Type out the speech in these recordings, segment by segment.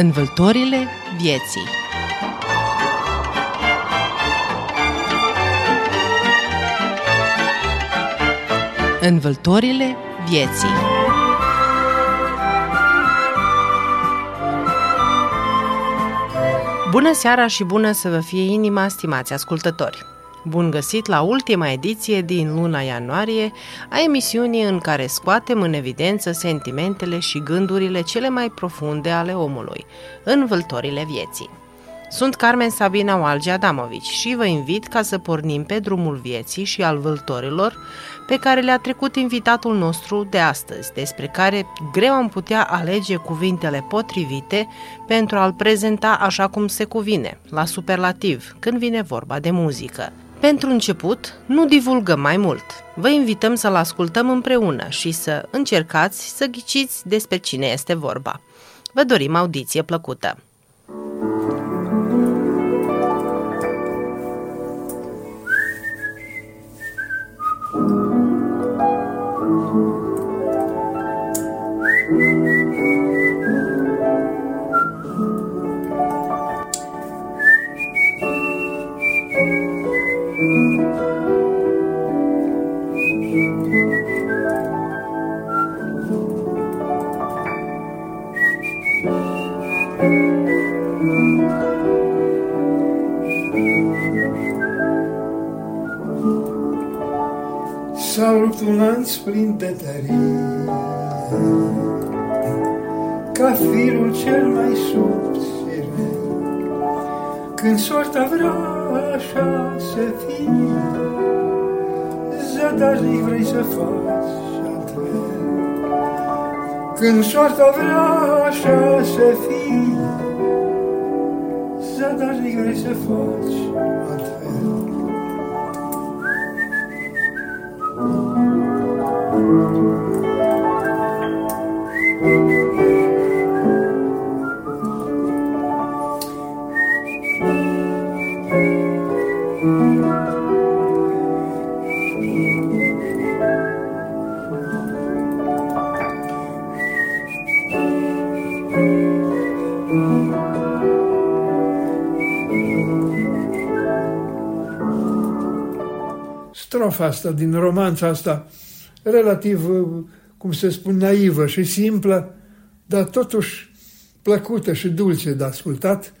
Învâltorile vieții Învâltorile vieții Bună seara și bună să vă fie inima, stimați ascultători! Bun găsit la ultima ediție din luna ianuarie a emisiunii în care scoatem în evidență sentimentele și gândurile cele mai profunde ale omului, în vâltorile vieții. Sunt Carmen Sabina Oalge Adamovici și vă invit ca să pornim pe drumul vieții și al vâltorilor pe care le-a trecut invitatul nostru de astăzi, despre care greu am putea alege cuvintele potrivite pentru a-l prezenta așa cum se cuvine, la superlativ, când vine vorba de muzică. Pentru început, nu divulgăm mai mult. Vă invităm să-l ascultăm împreună și să încercați să ghiciți despre cine este vorba. Vă dorim audiție plăcută! Salut un lanț plin de tărie, ca firul cel mai subțire, când soarta vrea așa să fie, zadarnic vrei să faci altfel. Când soarta vrea așa să fie, zadarnic vrei să faci altfel. Strofa asta din romanța asta, relativ, cum se spune, naivă și simplă, dar totuși plăcută și dulce de ascultat.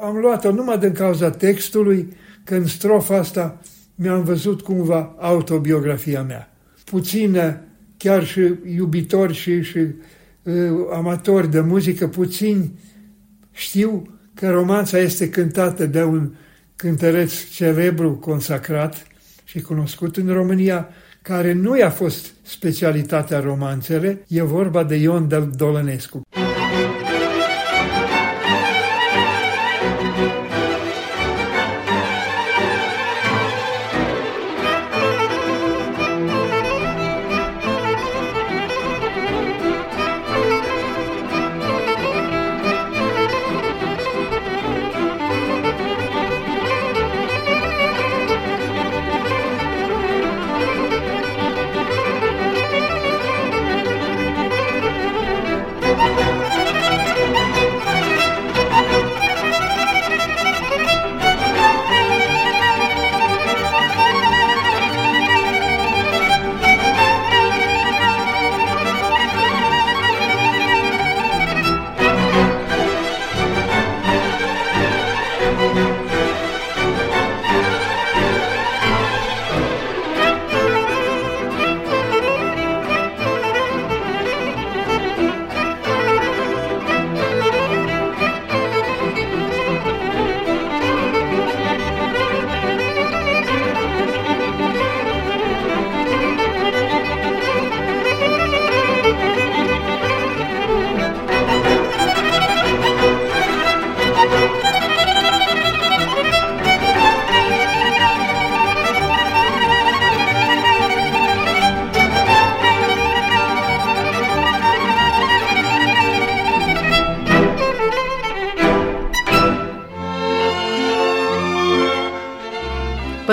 Am luat-o numai din cauza textului, că în strofa asta mi-am văzut cumva autobiografia mea. Puțină, chiar și iubitori și, și uh, amatori de muzică, puțini știu că romanța este cântată de un cântăreț celebru, consacrat și cunoscut în România, care nu i-a fost specialitatea romanțele, e vorba de Ion Dolănescu.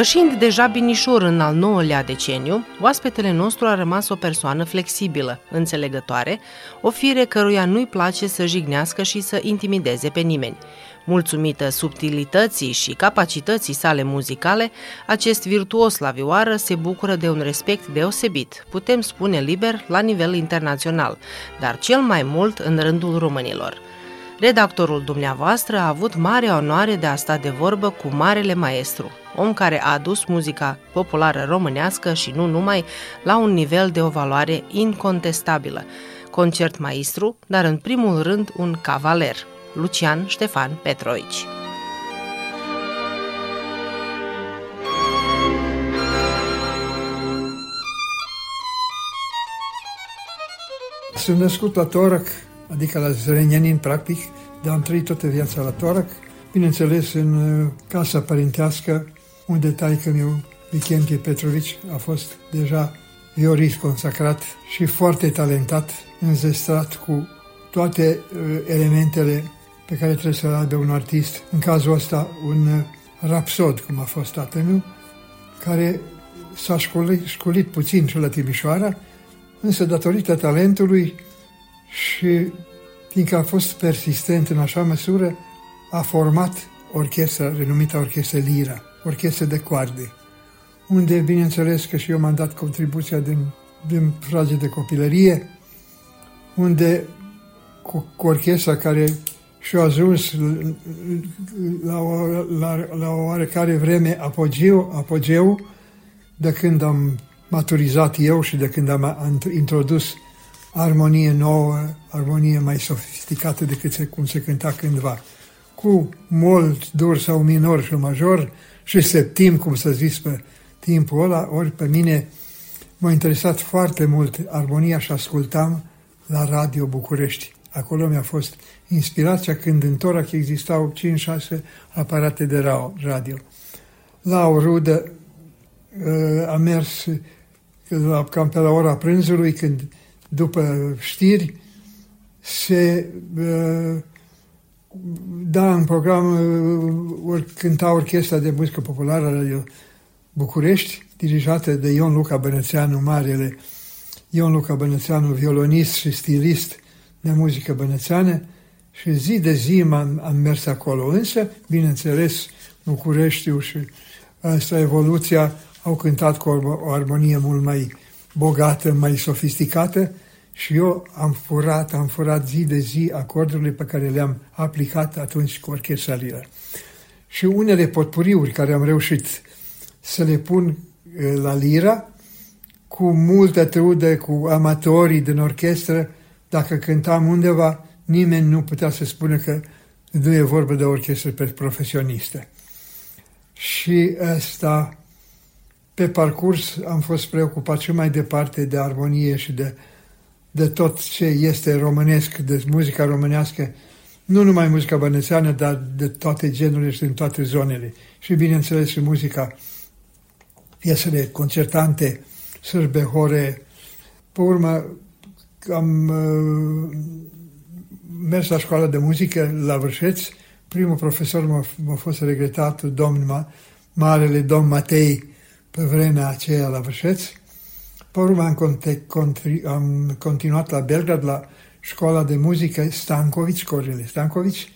Pășind deja binișor în al nouălea deceniu, oaspetele nostru a rămas o persoană flexibilă, înțelegătoare, o fire căruia nu-i place să jignească și să intimideze pe nimeni. Mulțumită subtilității și capacității sale muzicale, acest virtuos la vioară se bucură de un respect deosebit, putem spune liber, la nivel internațional, dar cel mai mult în rândul românilor. Redactorul dumneavoastră a avut mare onoare de a sta de vorbă cu marele maestru, om care a adus muzica populară românească și nu numai la un nivel de o valoare incontestabilă. Concert maestru, dar în primul rând un cavaler, Lucian Ștefan Petroici. Sunt născut la Torac, adică la Zrenjanin, practic, dar am trăit toată viața la Torac, bineînțeles în uh, casa părintească, unde taică meu, Vichemche Petrovici, a fost deja viorist consacrat și foarte talentat, înzestrat cu toate uh, elementele pe care trebuie să aibă un artist, în cazul ăsta un uh, rapsod, cum a fost tatăl meu, care s-a școlit, școlit puțin și la Timișoara, însă datorită talentului și fiindcă a fost persistent în așa măsură, a format orchestra, renumită Orchestră Lira, orchestră de coarde, unde, bineînțeles că și eu m-am dat contribuția din, din frage de copilărie, unde cu, cu orchestra care și-a ajuns la o, la, la o oarecare vreme apogeu, apogeu de când am maturizat eu și de când am introdus armonie nouă, armonie mai sofisticată decât cum se cânta cândva. Cu mult, dur sau minor și major și septim, cum să zis pe timpul ăla, ori pe mine m-a interesat foarte mult armonia și ascultam la Radio București. Acolo mi-a fost inspirația când în Torac existau 5-6 aparate de radio. La o rudă uh, am mers la, cam pe la ora prânzului, când după știri se uh, da în program uh, ori cânta orchestra de muzică populară Radio București, dirijată de Ion Luca Bănățeanu, marele Ion Luca Bănățeanu, violonist și stilist de muzică bănățeană, și zi de zi am, am mers acolo. Însă, bineînțeles, Bucureștiu și asta evoluția au cântat cu o, o armonie mult mai bogată, mai sofisticată și eu am furat, am furat zi de zi acordurile pe care le-am aplicat atunci cu orchestra liră. Și unele potpuriuri care am reușit să le pun la lira, cu multă trudă, cu amatorii din orchestră, dacă cântam undeva, nimeni nu putea să spună că nu e vorba de orchestră profesionistă. Și asta, pe parcurs, am fost preocupat și mai departe de armonie și de, de tot ce este românesc, de muzica românească, nu numai muzica bănețeană, dar de toate genurile și din toate zonele. Și, bineînțeles, și muzica, piesele concertante, sârbe, hore. Pe urmă, am uh, mers la școala de muzică la Vârșeț. Primul profesor m-a, fost regretat, domn Ma, Marele domn Matei, pe vremea aceea la Vârșeț. Pe urmă am, conte, contri, am continuat la Belgrad, la școala de muzică Stankovici, Corele Stankovici,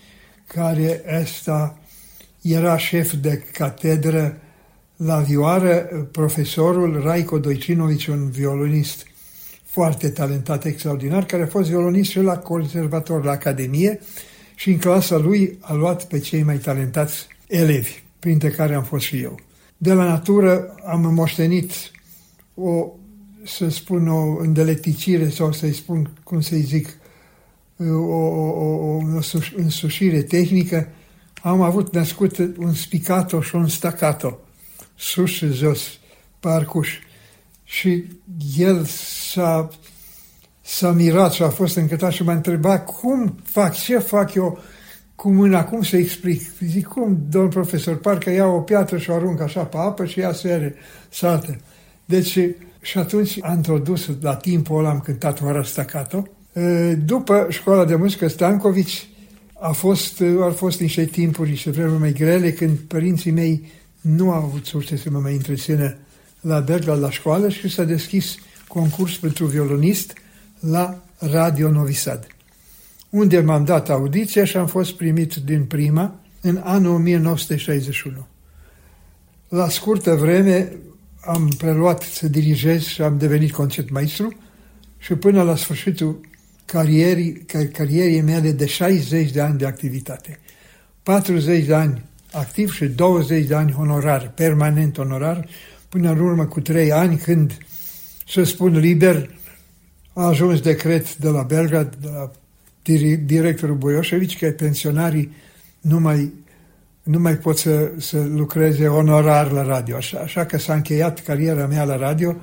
care asta era șef de catedră la vioară, profesorul Raico Doicinovici, un violonist foarte talentat, extraordinar, care a fost violonist și la conservator, la Academie și în clasa lui a luat pe cei mai talentați elevi, printre care am fost și eu. De la natură am moștenit o, să spun, o îndelecticire sau să-i spun, cum să-i zic, o, o, o, o însușire tehnică. Am avut născut un spicato și un staccato, sus și jos, parcuș. Și el s-a, s-a mirat și a fost încătat și m-a întrebat cum fac, ce fac eu cu mâna, cum să explic. Zic, cum, domn profesor, parcă ia o piatră și o aruncă așa pe apă și ia sere, saltă. Deci, și atunci a introdus, la timpul ăla am cântat Oara Staccato. După școala de muzică Stankovici, a fost, au fost niște timpuri, niște vremuri mai grele, când părinții mei nu a avut surse să mă mai intereseze la Bergla la școală și s-a deschis concurs pentru violonist la Radio Novi Sad, unde m-am dat audiția și am fost primit din prima în anul 1961. La scurtă vreme am preluat să dirigez și am devenit concert maestru și până la sfârșitul carierii, carierii mele de 60 de ani de activitate. 40 de ani activ și 20 de ani honorar, permanent honorar, până în urmă cu 3 ani când, să spun liber, a ajuns decret de la Belgrad, de la directorul Boioșevici, că pensionarii nu mai, nu mai pot să, să lucreze onorar la radio. Așa, așa că s-a încheiat cariera mea la radio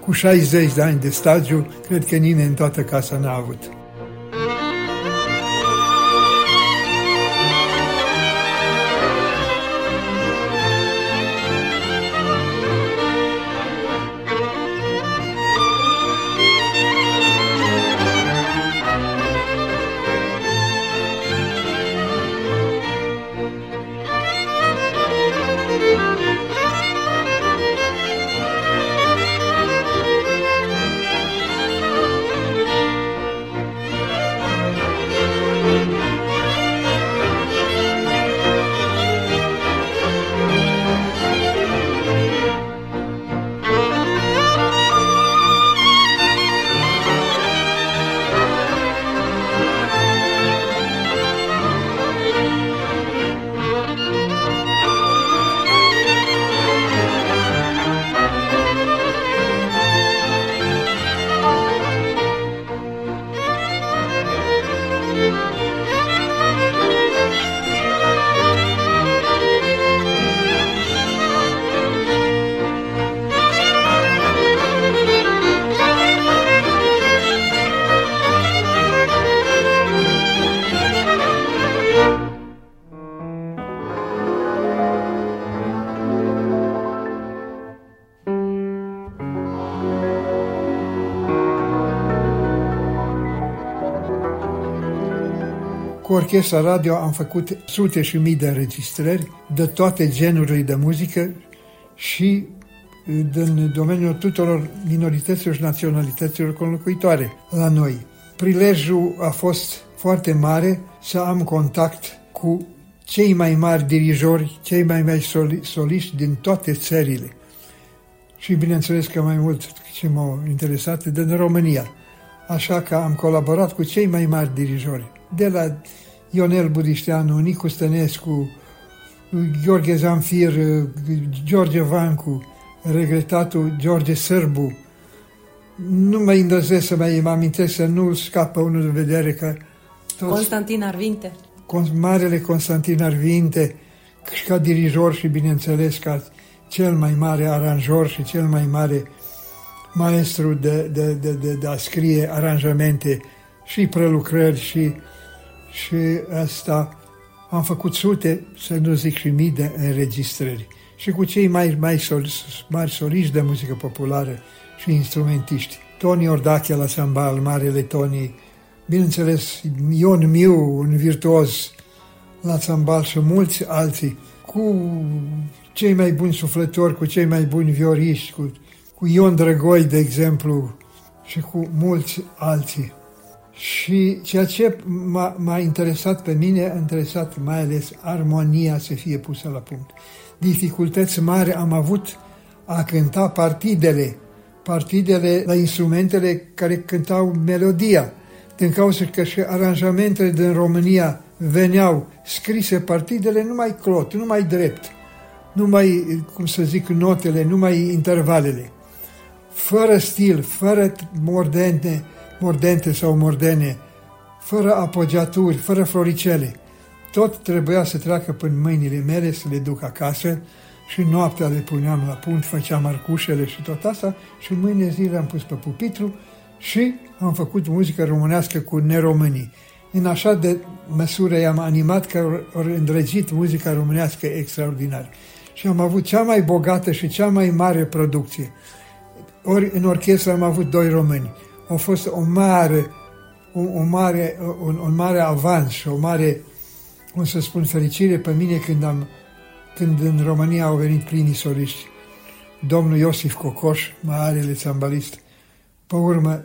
cu 60 de ani de stagiu, cred că nimeni în toată casa n-a avut. Orchestra radio am făcut sute și mii de înregistrări de toate genurile de muzică și din domeniul tuturor minorităților și naționalităților conlocuitoare la noi. Prilejul a fost foarte mare să am contact cu cei mai mari dirijori, cei mai mari soliști din toate țările. Și bineînțeles că mai mult ce m-au interesat din România. Așa că am colaborat cu cei mai mari dirijori, de la Ionel Burișteanu, Nicu Stănescu, Gheorghe Zamfir, George Vancu, regretatul George Sârbu. Nu mai îndrăzesc să mai mă amintesc să nu scapă unul de vedere că toți, Constantin Arvinte. Marele Constantin Arvinte, ca dirijor și bineînțeles ca cel mai mare aranjor și cel mai mare maestru de, de, de, de, de a scrie aranjamente și prelucrări și și asta am făcut sute, să nu zic și mii de înregistrări. Și cu cei mai, mai sol, mari soliști de muzică populară și instrumentiști. Tony Ordache la sambal, Marele Tony, bineînțeles Ion Miu, un virtuos la sambal și mulți alții, cu cei mai buni suflători, cu cei mai buni vioriști, cu, cu Ion Drăgoi, de exemplu, și cu mulți alții. Și ceea ce m-a, interesat pe mine, a interesat mai ales armonia să fie pusă la punct. Dificultăți mari am avut a cânta partidele, partidele la instrumentele care cântau melodia, din cauza că și aranjamentele din România veneau scrise partidele numai clot, numai drept, numai, cum să zic, notele, numai intervalele, fără stil, fără mordente, mordente sau mordene, fără apogiaturi, fără floricele. Tot trebuia să treacă prin mâinile mele să le duc acasă și noaptea le puneam la punct, făceam arcușele și tot asta și mâine zile am pus pe pupitru și am făcut muzică românească cu neromânii. În așa de măsură i-am animat că au îndrăgit muzica românească extraordinar. Și am avut cea mai bogată și cea mai mare producție. Ori în orchestră am avut doi români a fost o mare, o, o mare, un, un mare avans și o mare, cum să spun, fericire pe mine când am când în România au venit primii soliști, domnul Iosif Cocoș, marele țambalist, pe urmă,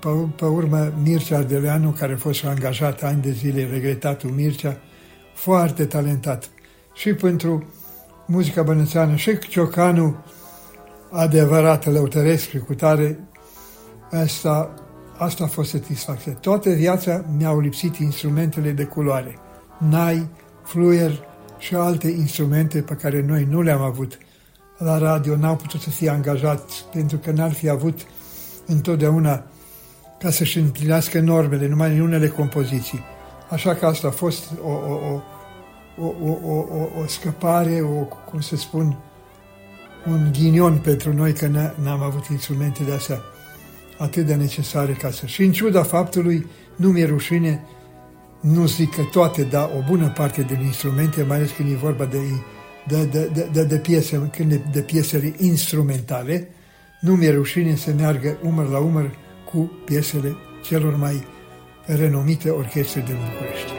pe, pe urmă Mircea Ardeleanu, care a fost angajat ani de zile, regretatul Mircea, foarte talentat. Și pentru muzica bănățeană, și ciocanul adevărat lăutărescu cu tare, asta, asta a fost satisfacție. Toată viața mi-au lipsit instrumentele de culoare. Nai, fluier și alte instrumente pe care noi nu le-am avut. La radio n-au putut să fie angajați pentru că n-ar fi avut întotdeauna ca să-și împlinească normele, numai în unele compoziții. Așa că asta a fost o, o, o, o, o, o, o scăpare, o, cum să spun, un ghinion pentru noi că n-am avut instrumente de astea atât de necesare ca să... Și în ciuda faptului, nu mi-e rușine, nu zic că toate, dar o bună parte din instrumente, mai ales când e vorba de, de, de, de, de, de piese, când de, de piesele instrumentale, nu mi-e rușine să meargă umăr la umăr cu piesele celor mai renomite orchestre din București.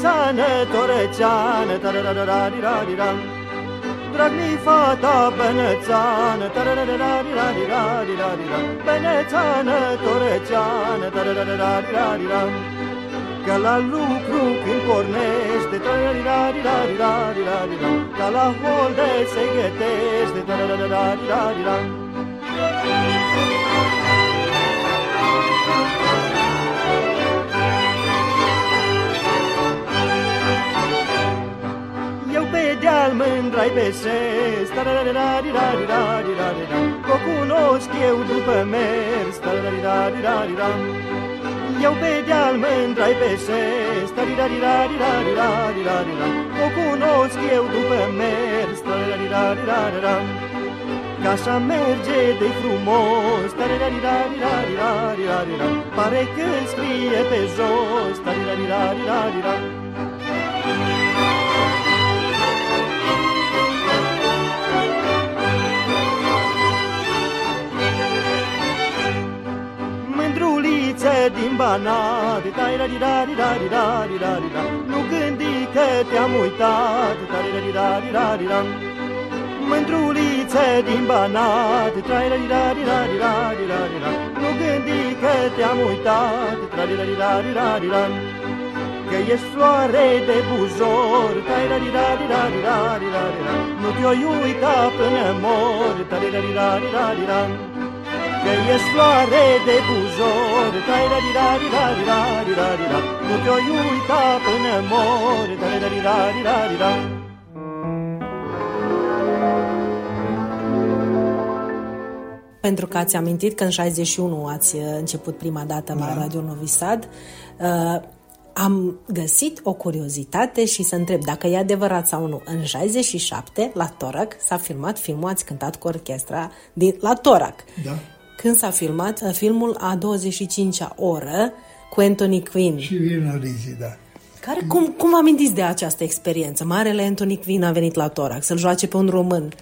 Bănețană, torăceană, tararirarirarirar. Drag mi fata bănețană, tararirarirarirar, bănețană, torăceană, tararirarirarirar. Ca la lucru când pornește, tararirarirarirar, ca la holde se gătește, tararirarirarirar. Deal mândrai pe ses. Că cunosc eu după mers. Eu pe deal mândrai pe ses. Că cunosc eu după mers. Ca așa merge de frumos. Pare că scrie pe jos din Banat, tai ra di da di da di da di da di da. Nu gândi că te-am uitat, tai ra di da di da di da. Mândrulițe din Banat, tai ra di da di da di da di da di da. Nu gândi că te-am uitat, tai ra di da di da di da. Că ești floare de buzor, tai ra di da di da di da di da di da. Nu te-o uita până mor, tai ra di da di da di da. Că ești floare de buzor tai da di da di da di da di da di da Nu te-o uita până mori tai da di da di da di da Pentru că ați amintit că în 61 ați început prima dată la da. Radio Novi Sad, uh, am găsit o curiozitate și să întreb dacă e adevărat sau nu. În 67, la Torac, s-a filmat filmul, ați cântat cu orchestra din, la Torac. Da când s-a filmat uh, filmul a 25-a oră cu Anthony Quinn. Și Virna Lizzie, da. Care, cum, cum amintiți de această experiență? Marele Anthony Quinn a venit la Torac să-l joace pe un român.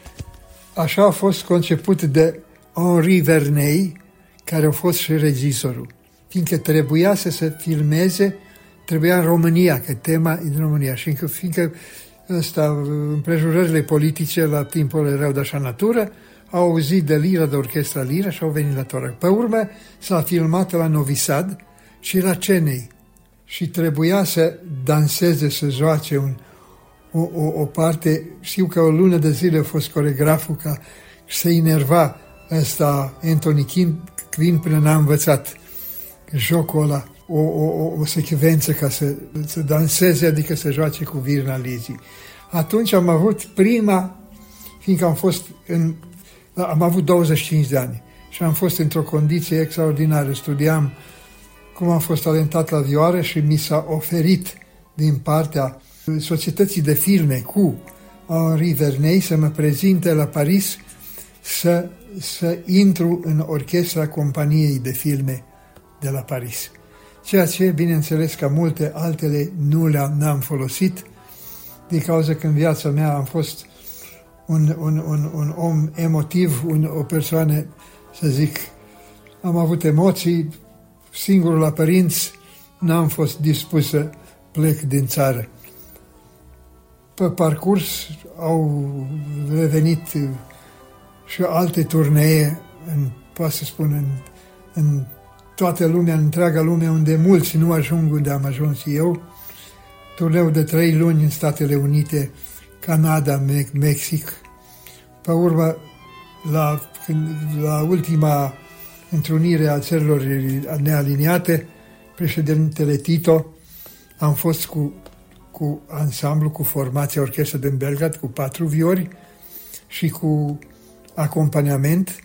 Așa a fost conceput de Henri Vernei, care a fost și regizorul. Fiindcă trebuia să se filmeze, trebuia în România, că tema e din România. Și fiindcă, fiindcă ăsta, împrejurările politice la timpul erau de așa natură, au auzit de Lira, de orchestra Lira și au venit la Torac. Pe urmă s-a filmat la Novi Sad și la Cenei și trebuia să danseze, să joace un, o, o, o parte. Știu că o lună de zile a fost coregraful ca să inerva ăsta Anthony Quinn până n-a învățat jocul ăla, o, o, o, o secvență ca să, să danseze, adică să joace cu Virna Lizii. Atunci am avut prima, fiindcă am fost în da, am avut 25 de ani și am fost într-o condiție extraordinară. Studiam cum am fost talentat la vioară și mi s-a oferit din partea societății de filme cu Henri Vernei să mă prezinte la Paris să, să intru în orchestra companiei de filme de la Paris. Ceea ce, bineînțeles, ca multe altele, nu le-am n-am folosit, din cauza că în viața mea am fost un, un, un, un om emotiv, un, o persoană, să zic, am avut emoții, singur la părinți, n-am fost dispus să plec din țară. Pe parcurs au revenit și alte turnee, în, poate să spun, în, în toată lumea, în întreaga lume, unde mulți nu ajung unde am ajuns eu. Turneu de trei luni în Statele Unite, Canada, Mexic. Pe urmă, la, la ultima întrunire a țărilor nealiniate, președintele Tito, am fost cu, cu ansamblu, cu formația orchestră din Belgrad, cu patru viori și cu acompaniament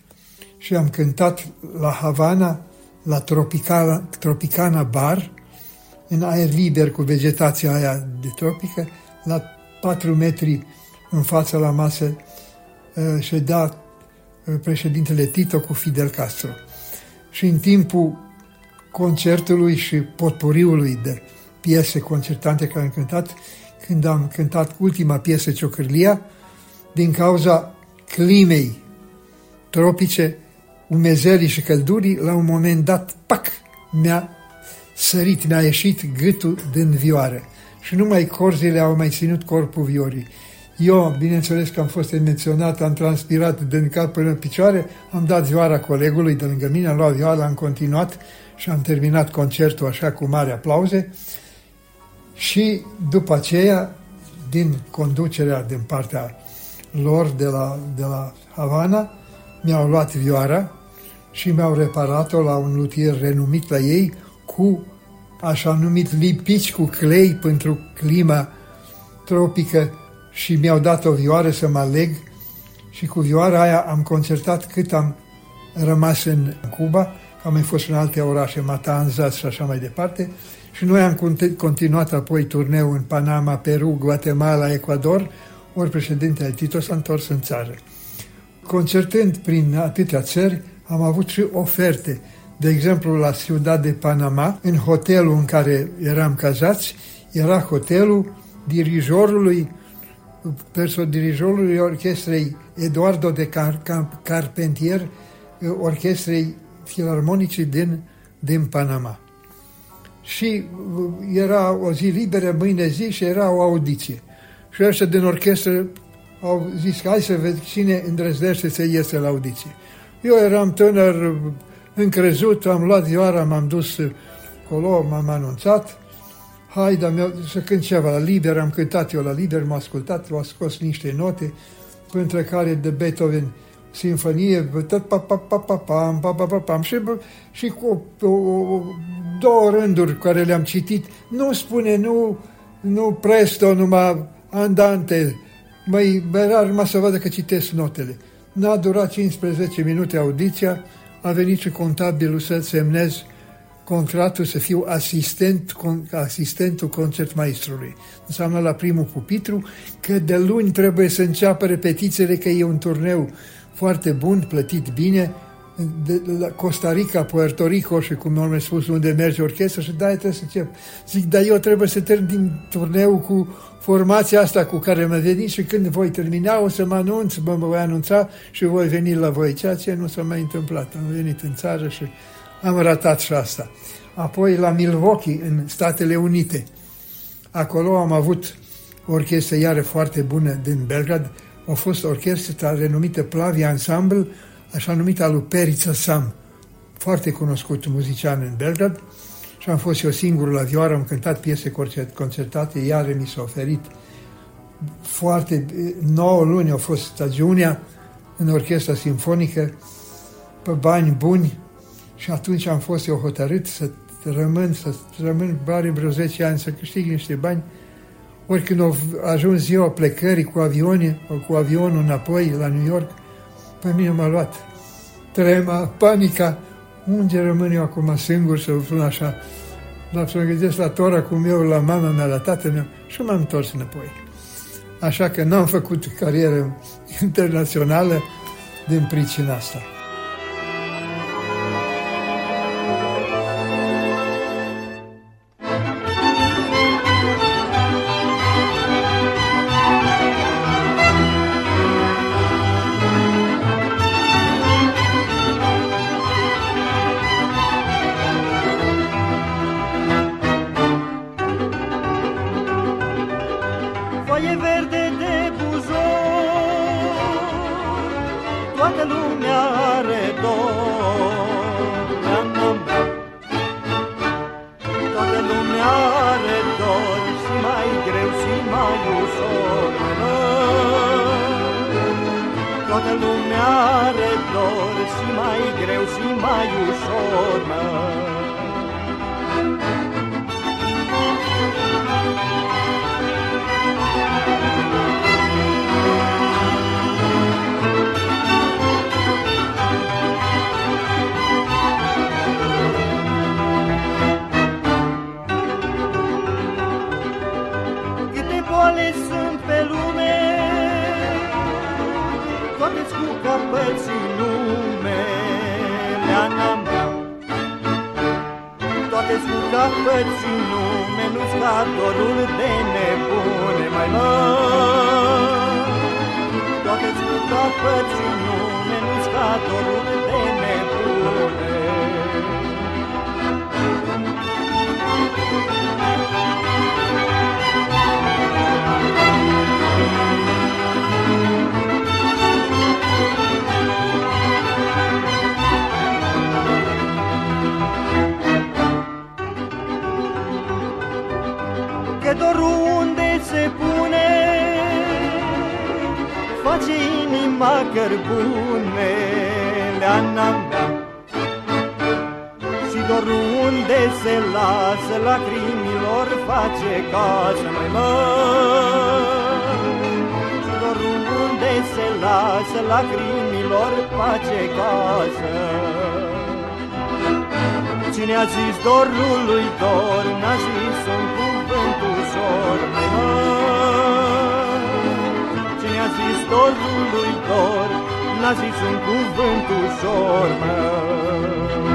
și am cântat la Havana, la Tropicana, Tropicana Bar, în aer liber cu vegetația aia de tropică, la patru metri în fața la masă și da președintele Tito cu Fidel Castro. Și în timpul concertului și potpuriului de piese concertante care am cântat, când am cântat ultima piesă, Ciocârlia, din cauza climei tropice, umezelii și căldurii, la un moment dat, pac, mi-a sărit, mi-a ieșit gâtul din vioară. Și numai corzile au mai ținut corpul viorii. Eu, bineînțeles că am fost menționat, am transpirat din cap până în picioare, am dat vioara colegului de lângă mine, am luat vioara, am continuat și am terminat concertul așa cu mari aplauze. Și după aceea, din conducerea din partea lor de la, de la Havana, mi-au luat vioara și mi-au reparat-o la un lutier renumit la ei cu așa numit lipici cu clei pentru clima tropică și mi-au dat o vioară să mă aleg și cu vioara aia am concertat cât am rămas în Cuba, am mai fost în alte orașe, Matanzas și așa mai departe, și noi am continuat apoi turneul în Panama, Peru, Guatemala, Ecuador, ori președintele Tito s-a întors în țară. Concertând prin atâtea țări, am avut și oferte. De exemplu, la Ciudad de Panama, în hotelul în care eram cazați, era hotelul dirijorului perso dirijorului orchestrei Eduardo de Car Car Carpentier, orchestrei filarmonice din, din Panama. Și era o zi liberă, mâine zi, și era o audiție. Și ăștia din orchestră au zis că hai să vezi cine îndrăznește să iese la audiție. Eu eram tânăr, încrezut, am luat vioara, m-am dus acolo, m-am anunțat, hai, dar să cânt ceva la liber, am cântat eu la liber, m-a ascultat, au scos niște note, între care de Beethoven, sinfonie, tot pa pa pa pa pam, pa pa pa pam, și, și cu o, o, două rânduri care le-am citit, nu spune, nu, nu presto, numai andante, mai era rămas să vadă că citesc notele. N-a durat 15 minute audiția, a venit și contabilul să semnez contractul să fiu asistent, con, asistentul concertmaistrului. Înseamnă la primul pupitru că de luni trebuie să înceapă repetițiile, că e un turneu foarte bun, plătit bine, de la Costa Rica, Puerto Rico și cum am spus unde merge orchestra și da, trebuie să încep. Zic, dar eu trebuie să termin din turneu cu formația asta cu care mă venit și când voi termina o să mă anunț, mă voi anunța și voi veni la voi, ceea ce nu s-a mai întâmplat. Am venit în țară și am ratat și asta. Apoi la Milwaukee, în Statele Unite. Acolo am avut o orchestră iară foarte bună din Belgrad. A fost orchestra renumită Plavia Ensemble, așa numită lui Perița Sam, foarte cunoscut muzician în Belgrad. Și am fost eu singur la vioară, am cântat piese concertate, iar mi s-a oferit foarte, 9 luni au fost stagiunea în orchestra sinfonică, pe bani buni, și atunci am fost eu hotărât să rămân, să rămân bari vreo 10 ani, să câștig niște bani. Ori când au ajuns eu plecării cu avioane, cu avionul înapoi la New York, pe mine m-a luat trema, panica, unde rămân eu acum singur să spun așa, la să mă gândesc la tora cum eu, la mama mea, la tatăl meu și m-am întors înapoi. Așa că n-am făcut carieră internațională, din pricina asta. Foaie verde de buzor Toată lumea are dor Nam-nam. Toată lumea are dor Și mai greu și mai ușor Toată lumea are dor Și mai greu și mai ușor mă. Câte boale sunt pe lume Toate-ți cu capăți în Toate-ți cu capăți în lume Nu-ți ca dorul de nebune mai mă. Toate-ți cu capăți în lume Nu-ți ca dorul de nebune. Că inima cărbune Le-anam Și dorul unde se lasă Lacrimilor face casă mai mă Și dorul unde se lasă Lacrimilor face casă Cine a zis dorului dor, n-a zis un cuvânt ușor, mai mă. Zis dorului dor, n-a zis un cuvânt ușor, mă.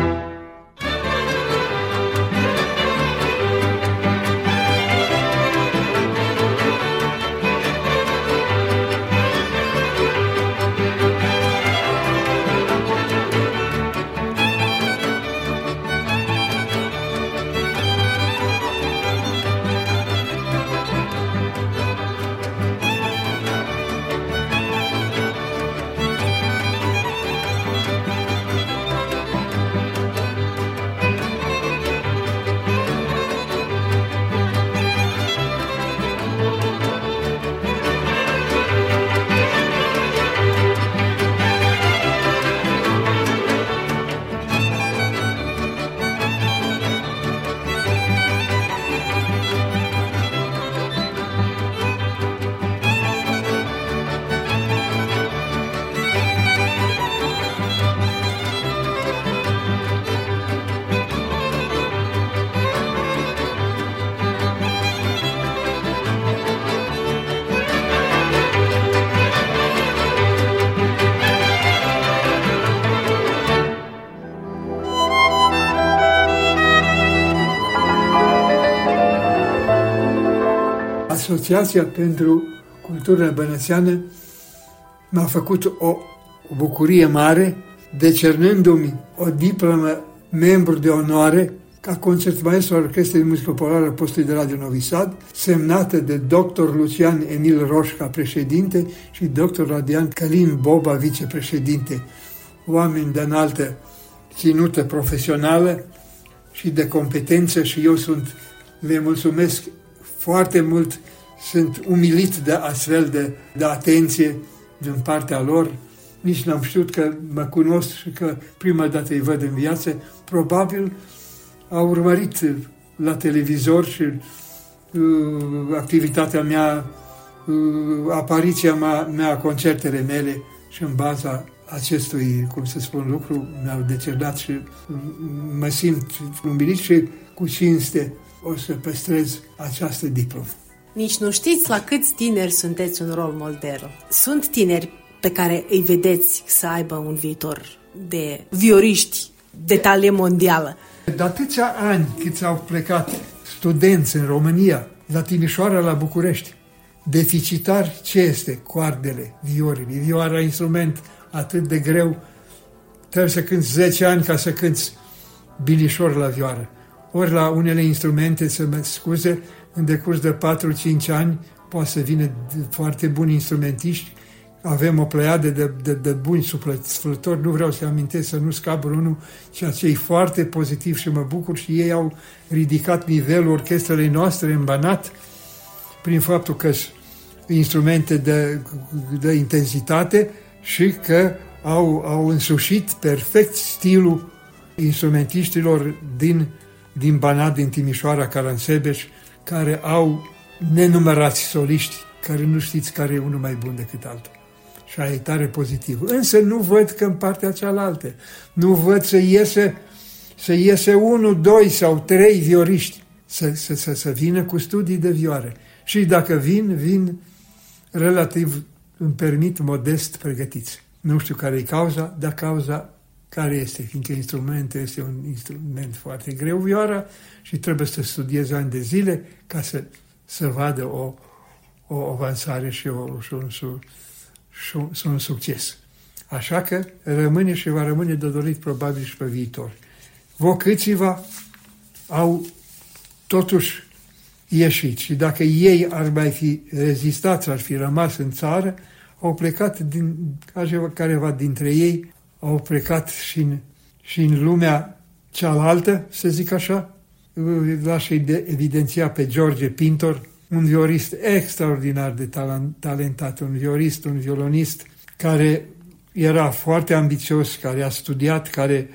Asociația pentru Cultură Bănățeană mi-a făcut o, o bucurie mare, decernându-mi o diplomă membru de onoare ca concert maestru al Orchestrei de Muzică Populară a postului de Radio Novi Sad, semnată de dr. Lucian Emil Roșca, președinte, și dr. Radian Călin Boba, vicepreședinte. Oameni de înaltă ținută profesională și de competență și eu sunt, le mulțumesc foarte mult, sunt umilit de astfel de, de atenție din partea lor. Nici n-am știut că mă cunosc și că prima dată îi văd în viață. Probabil au urmărit la televizor și uh, activitatea mea, uh, apariția mea, mea, concertele mele și în baza acestui, cum să spun, lucru, mi-au decernat și mă simt umilit și cu cinste o să păstrez această diplomă. Nici nu știți la câți tineri sunteți un rol model. Sunt tineri pe care îi vedeți să aibă un viitor de vioriști de talie mondială? De atâția ani cât au plecat studenți în România, la Timișoara, la București, deficitar ce este? Coardele, viorile. Vioara instrument atât de greu, trebuie să cânți 10 ani ca să cânți bilișor la vioară. Ori la unele instrumente, să mă scuze, în decurs de 4-5 ani poate să vină foarte buni instrumentiști. Avem o pleiadă de, de, de buni suflători, nu vreau să amintesc să nu scap unul, ceea ce e foarte pozitiv și mă bucur și ei au ridicat nivelul orchestrelei noastre în Banat prin faptul că instrumente de, de intensitate și că au, au însușit perfect stilul instrumentiștilor din, din Banat, din Timișoara, Caransebeș, care au nenumărați soliști, care nu știți care e unul mai bun decât altul. Și aia e tare pozitiv. Însă nu văd că în partea cealaltă, nu văd să iese, să iese unul, doi sau trei vioriști să, să, să, să vină cu studii de vioare. Și dacă vin, vin relativ, îmi permit, modest pregătiți. Nu știu care e cauza, dar cauza care este, fiindcă instrumentul este un instrument foarte greu, vioara, și trebuie să studieze ani de zile ca să, să vadă o, o avansare și, o, și, un, și, un, și un succes. Așa că rămâne și va rămâne de dorit probabil și pe viitor. Vocâțiva au totuși ieșit și dacă ei ar mai fi rezistat, ar fi rămas în țară, au plecat din, careva dintre ei, au plecat și în, și în lumea cealaltă, să zic așa, l-aș evidenția pe George Pintor, un violist extraordinar de talentat, un violist, un violonist care era foarte ambițios, care a studiat, care,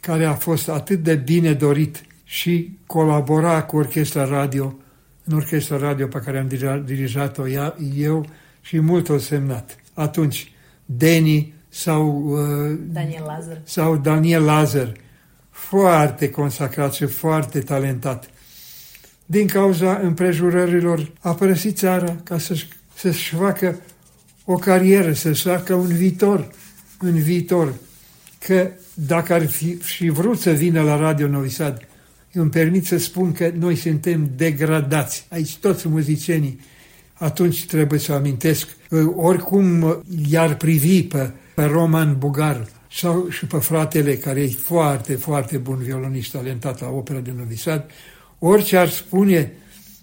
care a fost atât de bine dorit și colabora cu orchestra radio, în orchestra radio pe care am dirijat-o eu și mult o semnat. Atunci, Deni sau, uh, Daniel Lazar. sau Daniel Lazar, foarte consacrat și foarte talentat. Din cauza împrejurărilor a părăsit țara ca să-și, să-și facă o carieră, să-și facă un viitor în viitor. Că dacă ar fi și vrut să vină la Radio Novi Sad, îmi permit să spun că noi suntem degradați. Aici toți muzicienii, atunci trebuie să amintesc, oricum i-ar privi pe, pe Roman Bugar, sau și pe fratele care e foarte, foarte bun violonist talentat la opera de Novi Sad, orice ar spune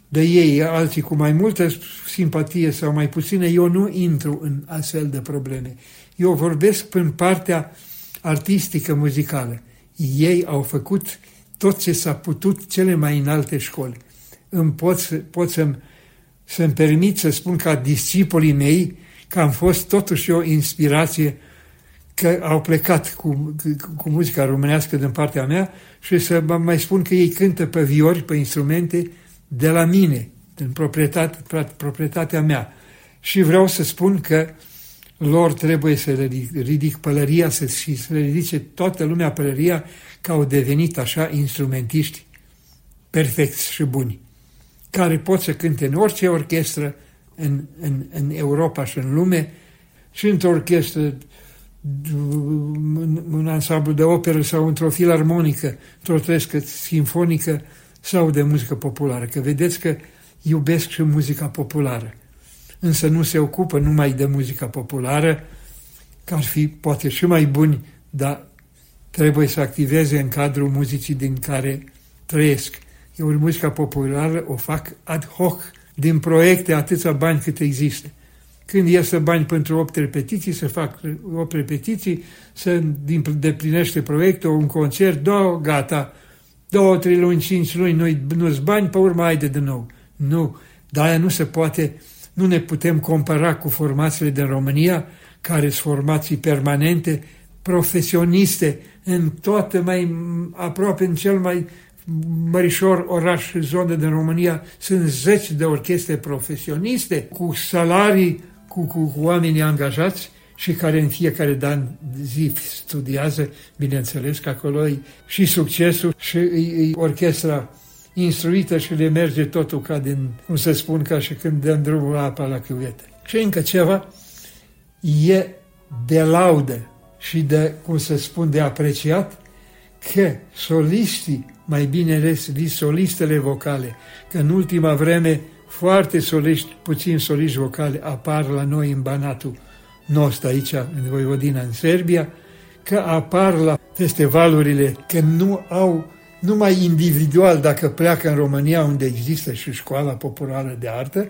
de ei, alții cu mai multă simpatie sau mai puțină, eu nu intru în astfel de probleme. Eu vorbesc prin partea artistică, muzicală. Ei au făcut tot ce s-a putut cele mai înalte școli. Îmi pot, pot să-mi, să-mi permit să spun ca discipolii mei că am fost totuși o inspirație că au plecat cu, cu, cu muzica românească din partea mea și să mai spun că ei cântă pe viori, pe instrumente de la mine, din proprietate, proprietatea mea. Și vreau să spun că lor trebuie să ridic, ridic pălăria să, și să ridice toată lumea pălăria că au devenit așa instrumentiști perfecți și buni, care pot să cânte în orice orchestră în, în, în Europa și în lume și într-o orchestră un ansamblu de operă sau într-o filarmonică, într-o trescă sinfonică sau de muzică populară. Că vedeți că iubesc și muzica populară. Însă nu se ocupă numai de muzica populară, că ar fi poate și mai buni, dar trebuie să activeze în cadrul muzicii din care trăiesc. Eu muzica populară o fac ad hoc, din proiecte atâția bani cât există. Când iasă bani pentru 8 repetiții, să fac 8 repetiții, să deplinește proiectul, un concert, două, gata, două, trei luni, cinci luni, nu-i, nu bani, pe urmă haide de nou. Nu, dar aia nu se poate, nu ne putem compara cu formațiile din România, care sunt formații permanente, profesioniste, în toate mai aproape în cel mai mărișor oraș și zonă din România sunt zeci de orchestre profesioniste cu salarii cu, cu, cu oamenii angajați și care în fiecare dan zi studiază, bineînțeles că acolo e și succesul și e, e orchestra instruită și le merge totul ca din, cum să spun, ca și când dăm drumul apa la chiuvetă. Și încă ceva, e de laudă și de, cum se spun, de apreciat că soliștii, mai bine zis solistele vocale, că în ultima vreme foarte soliști, puțin soliști vocale apar la noi în Banatul nostru aici, în Voivodina, în Serbia, că apar la festivalurile, că nu au numai individual, dacă pleacă în România, unde există și școala populară de artă,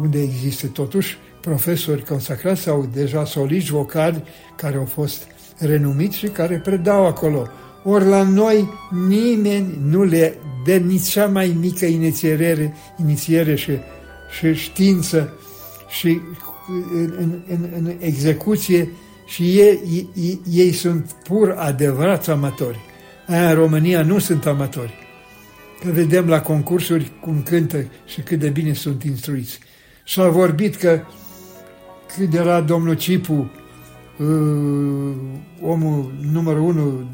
unde există totuși profesori consacrați sau deja soliști vocali care au fost renumiți și care predau acolo. Ori la noi nimeni nu le dă nici cea mai mică inițiere, inițiere și, și știință și în, în, în, în execuție și ei, ei, ei sunt pur adevărați amatori. Aia în România nu sunt amatori. Că vedem la concursuri cum cântă și cât de bine sunt instruiți. S-a vorbit că cât era domnul Cipu, uh, omul numărul unu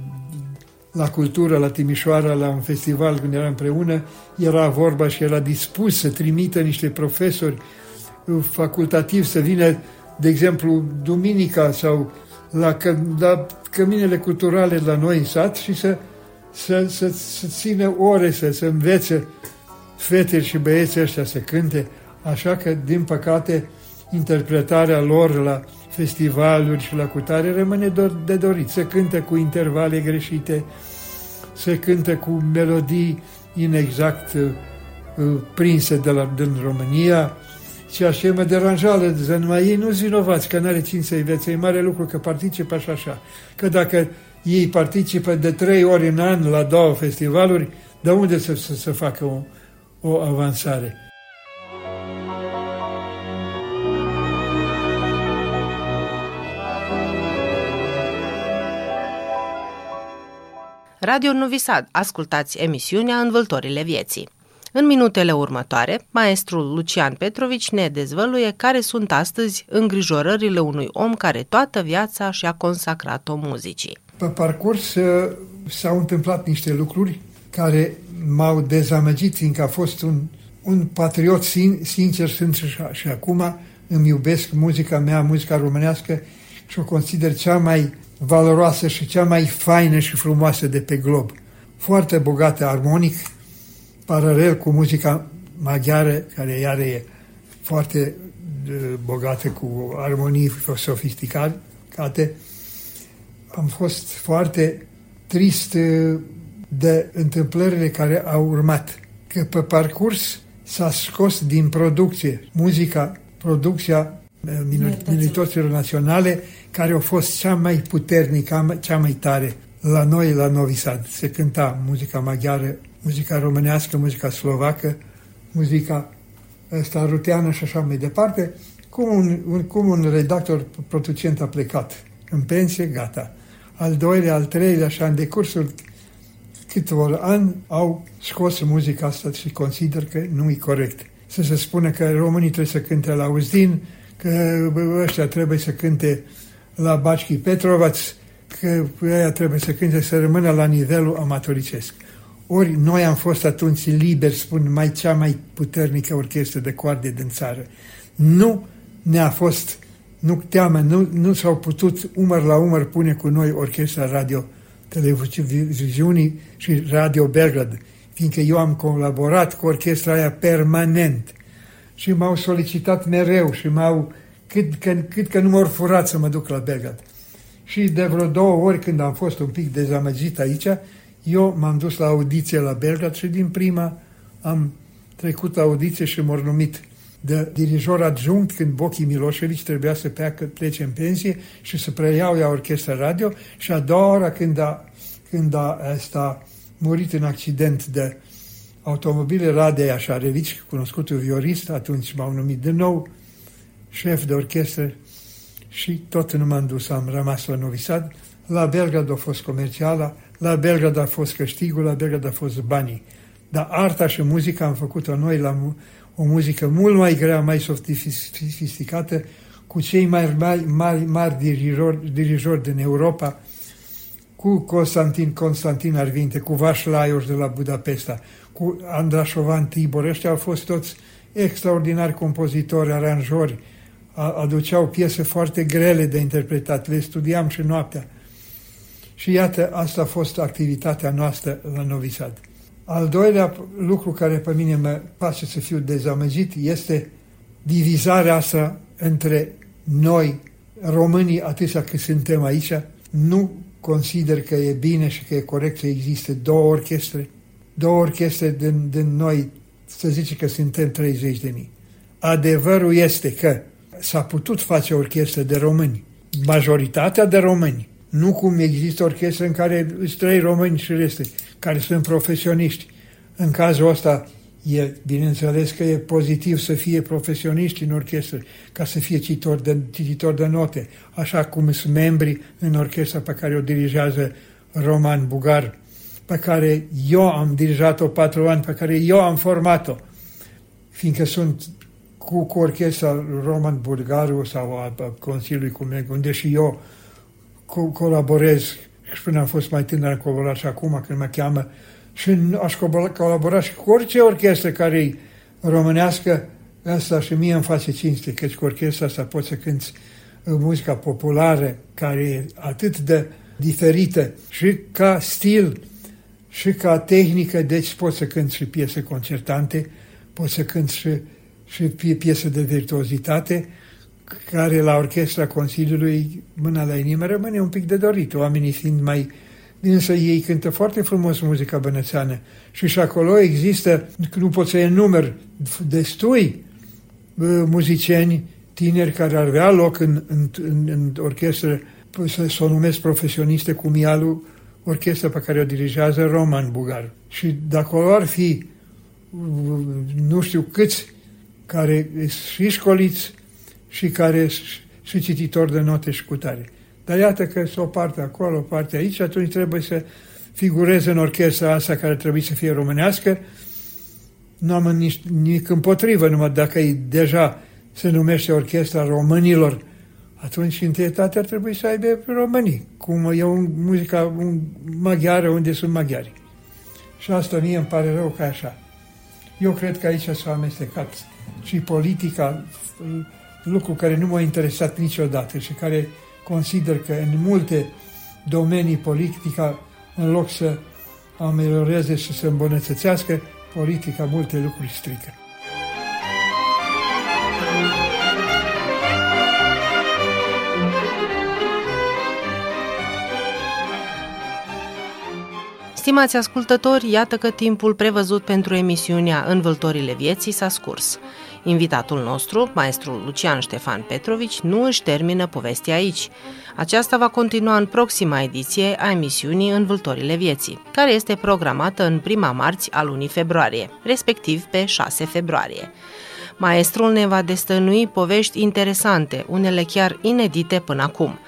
la cultură, la Timișoara, la un festival când era împreună, era vorba și era dispus să trimită niște profesori uh, facultativi să vină, de exemplu, duminica sau la, la căminele culturale la noi în sat și să, să, să, să țină ore, să, să învețe fete și băieții ăștia să cânte. Așa că, din păcate, interpretarea lor la festivaluri și la cutare rămâne de dorit. Se cântă cu intervale greșite, se cântă cu melodii inexact uh, uh prinse de la, din România, ceea ce mă deranjează, de numai ei nu-s vinovați, că n-are cine să-i vețe, e mare lucru că participă așa așa. Că dacă ei participă de trei ori în an la două festivaluri, de unde să, să, să facă o, o avansare? Radio Novi Sad, ascultați emisiunea Învăltorile vieții. În minutele următoare, maestrul Lucian Petrovici ne dezvăluie care sunt astăzi îngrijorările unui om care toată viața și-a consacrat-o muzicii. Pe parcurs uh, s-au întâmplat niște lucruri care m-au dezamăgit, fiindcă a fost un, un patriot sin, sincer, sunt și, și acum îmi iubesc muzica mea, muzica românească și o consider cea mai valoroasă și cea mai faină și frumoasă de pe glob. Foarte bogată armonic, paralel cu muzica maghiară, care iar e foarte bogată cu armonii sofisticate. Am fost foarte trist de întâmplările care au urmat. Că pe parcurs s-a scos din producție muzica, producția minorităților naționale, care au fost cea mai puternică, cea mai tare la noi, la Novi Sad. Se cânta muzica maghiară, muzica românească, muzica slovacă, muzica ăsta ruteană și așa mai departe, cum un, un, cum un redactor producent a plecat în pensie, gata. Al doilea, al treilea, așa, în decursul câteva ani au scos muzica asta și consider că nu e corect. Să se spună că românii trebuie să cânte la Uzdin, că ăștia trebuie să cânte la Bački Petrovac, că ăia trebuie să cânte să rămână la nivelul amatoricesc. Ori noi am fost atunci liberi, spun, mai cea mai puternică orchestră de coarde din țară. Nu ne-a fost, nu teamă, nu, nu s-au putut umăr la umăr pune cu noi orchestra radio televiziunii și Radio Belgrad, fiindcă eu am colaborat cu orchestra aia permanent și m-au solicitat mereu și m-au, cât, că, cât că nu m-au furat să mă duc la Belgrad. Și de vreo două ori când am fost un pic dezamăgit aici, eu m-am dus la audiție la Belgrad și din prima am trecut la audiție și m-au numit de dirijor adjunct când Bochi Milosevic trebuia să pleacă, plece în pensie și să preiau ea orchestra radio și a doua oară când a, când a asta, murit în accident de automobile Radei Așarevici, cunoscutul viorist, atunci m-au numit din nou șef de orchestră și tot nu m-am dus, am rămas la Novi Sad. La Belgrad a fost comerciala, la Belgrad a fost câștigul, la Belgrad a fost banii. Dar arta și muzica am făcut-o noi la o muzică mult mai grea, mai sofisticată, cu cei mai mari, mari, mari dirijori, dirijori din Europa, cu Constantin Constantin Arvinte, cu Vaș Laios de la Budapesta, cu Andrașovan Tibor. Ăștia au fost toți extraordinari compozitori, aranjori, aduceau piese foarte grele de interpretat, le studiam și noaptea. Și iată, asta a fost activitatea noastră la Novisad. Al doilea lucru care pe mine mă face să fiu dezamăgit este divizarea asta între noi, românii, atâția cât suntem aici, nu consider că e bine și că e corect să existe două orchestre, două orchestre din, din noi, să zice că suntem 30 de mii. Adevărul este că s-a putut face orchestră de români, majoritatea de români, nu cum există orchestre în care sunt trei români și reste, care sunt profesioniști. În cazul ăsta, e, bineînțeles că e pozitiv să fie profesioniști în orchestră, ca să fie cititor de, cititor de note, așa cum sunt membri în orchestra pe care o dirigează Roman Bugar, pe care eu am dirijat-o patru ani, pe care eu am format-o, fiindcă sunt cu, cu orchestra Roman Bulgaru sau a, a Consiliului Cumeg, unde și eu co colaborez. Și până am fost mai tânăr am colaborat și acum când mă cheamă. Și aș colabora și cu orice orchestră care e românească, asta și mie îmi face cinste, căci cu orchestra asta poți să cânti muzica populară, care e atât de diferită și ca stil și ca tehnică, deci poți să cânti și piese concertante, poți să cânti și, și piese de virtuozitate, care la orchestra Consiliului, mâna la inimă, rămâne un pic de dorit, oamenii fiind mai... Însă ei cântă foarte frumos muzica bănățeană și și acolo există, nu pot să enumer, destui muzicieni tineri care ar avea loc în, în, în, în orchestră, să, să o numesc profesioniste, cum e alu, orchestra pe care o dirigează Roman Bugar. Și dacă ar fi nu știu câți care și școliți și care și cititor de note și cutare. Dar iată că sunt o parte acolo, o parte aici, atunci trebuie să figureze în orchestra asta care trebuie să fie românească. Nu am nici, nimic împotrivă, numai dacă e deja se numește Orchestra Românilor, atunci întâietate ar trebui să aibă românii, cum e un, muzica un maghiară unde sunt maghiari. Și asta mie îmi pare rău că așa. Eu cred că aici s-a amestecat și politica, lucru care nu m-a interesat niciodată și care consider că în multe domenii politica, în loc să amelioreze și să îmbunătățească, politica multe lucruri strică. Stimați ascultători, iată că timpul prevăzut pentru emisiunea Învăltorile vieții s-a scurs. Invitatul nostru, maestrul Lucian Ștefan Petrovici, nu își termină povestea aici. Aceasta va continua în proxima ediție a emisiunii Învăltorile vieții, care este programată în prima marți a lunii februarie, respectiv pe 6 februarie. Maestrul ne va destănui povești interesante, unele chiar inedite până acum.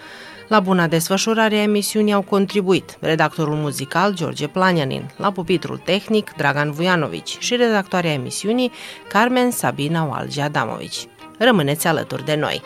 La buna desfășurare a emisiunii au contribuit redactorul muzical George Planianin, la pupitrul tehnic Dragan Vujanovici și redactoarea emisiunii Carmen Sabina Walgi Adamovici. Rămâneți alături de noi!